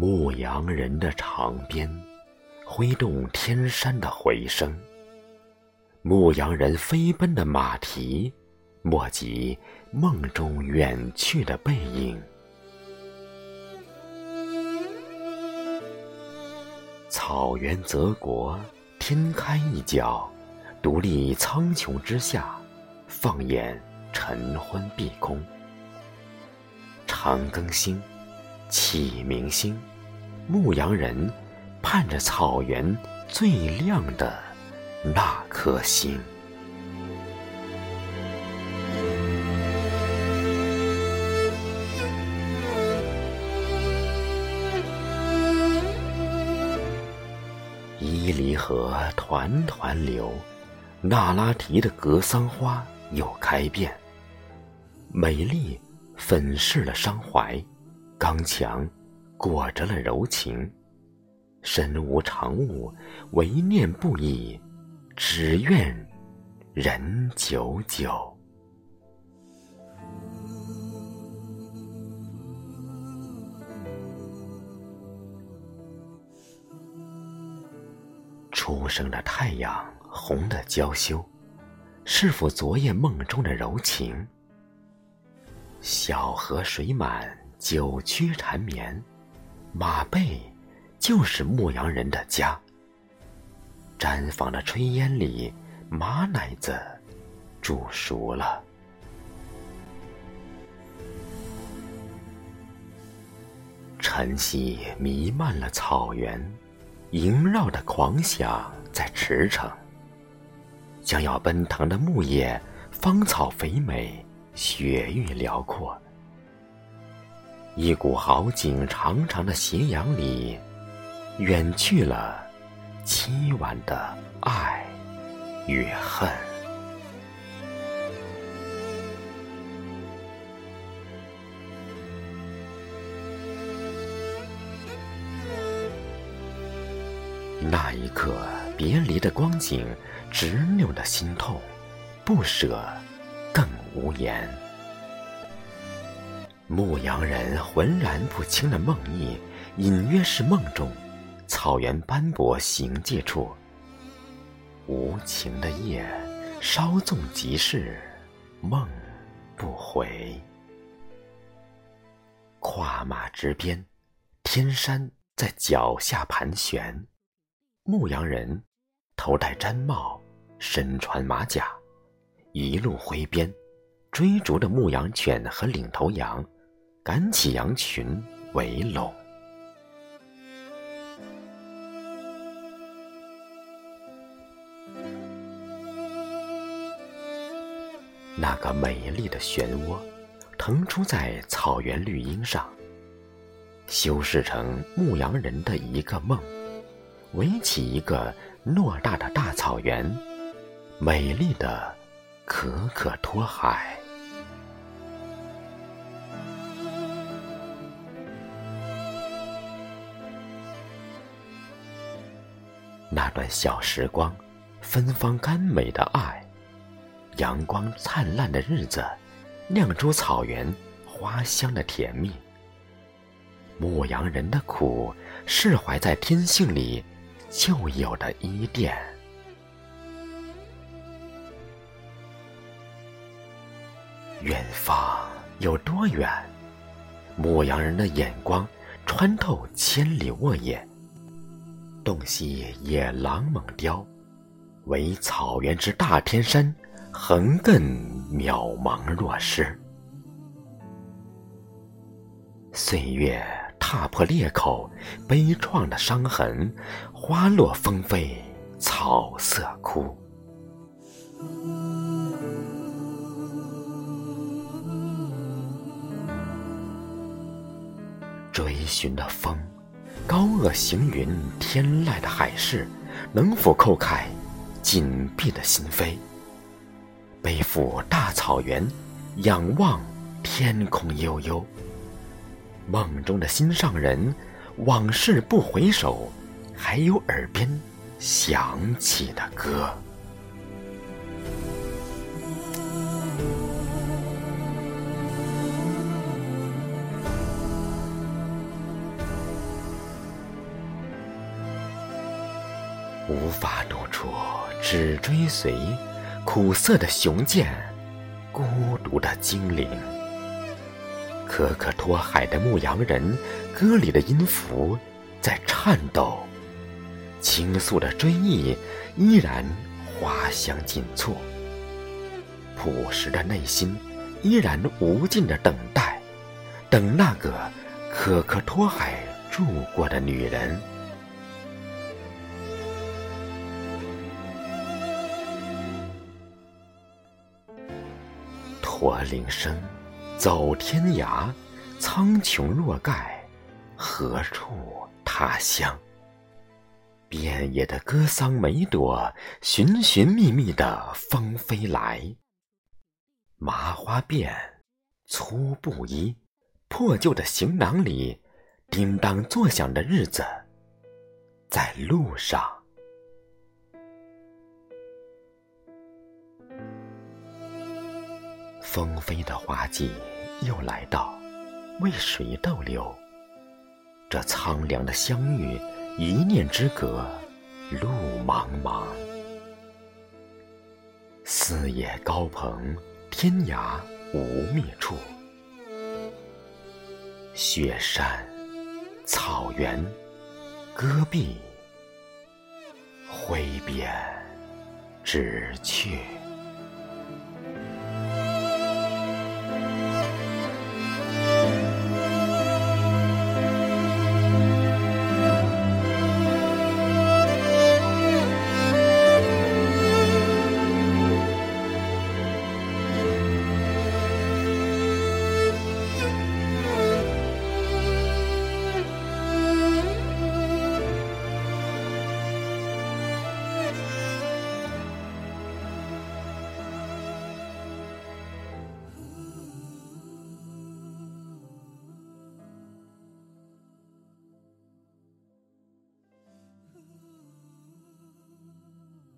牧羊人的长鞭，挥动天山的回声。牧羊人飞奔的马蹄，莫及梦中远去的背影。草原泽国，天开一角，独立苍穹之下，放眼晨昏碧空。长庚星，启明星，牧羊人盼着草原最亮的那颗星。伊犁河团团流，那拉提的格桑花又开遍。美丽粉饰了伤怀，刚强裹着了柔情。身无长物，唯念不已，只愿人久久。初升的太阳，红的娇羞，是否昨夜梦中的柔情？小河水满，九曲缠绵，马背就是牧羊人的家。毡房的炊烟里，马奶子煮熟了。晨曦弥漫了草原。萦绕的狂响在驰骋，将要奔腾的牧野，芳草肥美，雪域辽阔。一股好景长长的斜阳里，远去了凄婉的爱与恨。那一刻，别离的光景，执拗的心痛，不舍，更无言。牧羊人浑然不清的梦呓，隐约是梦中草原斑驳行迹处。无情的夜，稍纵即逝，梦不回。跨马执鞭，天山在脚下盘旋。牧羊人头戴毡帽，身穿马甲，一路挥鞭，追逐着牧羊犬和领头羊，赶起羊群围拢。那个美丽的漩涡，腾出在草原绿荫上，修饰成牧羊人的一个梦。围起一个偌大的大草原，美丽的可可托海。那段小时光，芬芳甘美的爱，阳光灿烂的日子，酿出草原花香的甜蜜。牧羊人的苦，释怀在天性里。就有的伊甸，远方有多远？牧羊人的眼光穿透千里沃野，洞悉野狼猛雕，唯草原之大天山，横亘渺茫若失。岁月。踏破裂口，悲怆的伤痕，花落风飞，草色枯。追寻的风，高恶行云天籁的海市，能否叩开紧闭的心扉？背负大草原，仰望天空悠悠。梦中的心上人，往事不回首，还有耳边响起的歌。无法独处，只追随苦涩的雄剑，孤独的精灵。可可托海的牧羊人，歌里的音符在颤抖，倾诉的追忆依然花香锦簇。朴实的内心依然无尽的等待，等那个可可托海住过的女人。驼铃声，走天涯，苍穹若盖，何处他乡？遍野的格桑梅朵，寻寻觅觅的风飞来。麻花辫，粗布衣，破旧的行囊里，叮当作响的日子，在路上。纷飞的花季又来到，为谁逗留？这苍凉的相遇，一念之隔，路茫茫。四野高朋，天涯无觅处。雪山、草原、戈壁，挥鞭直去。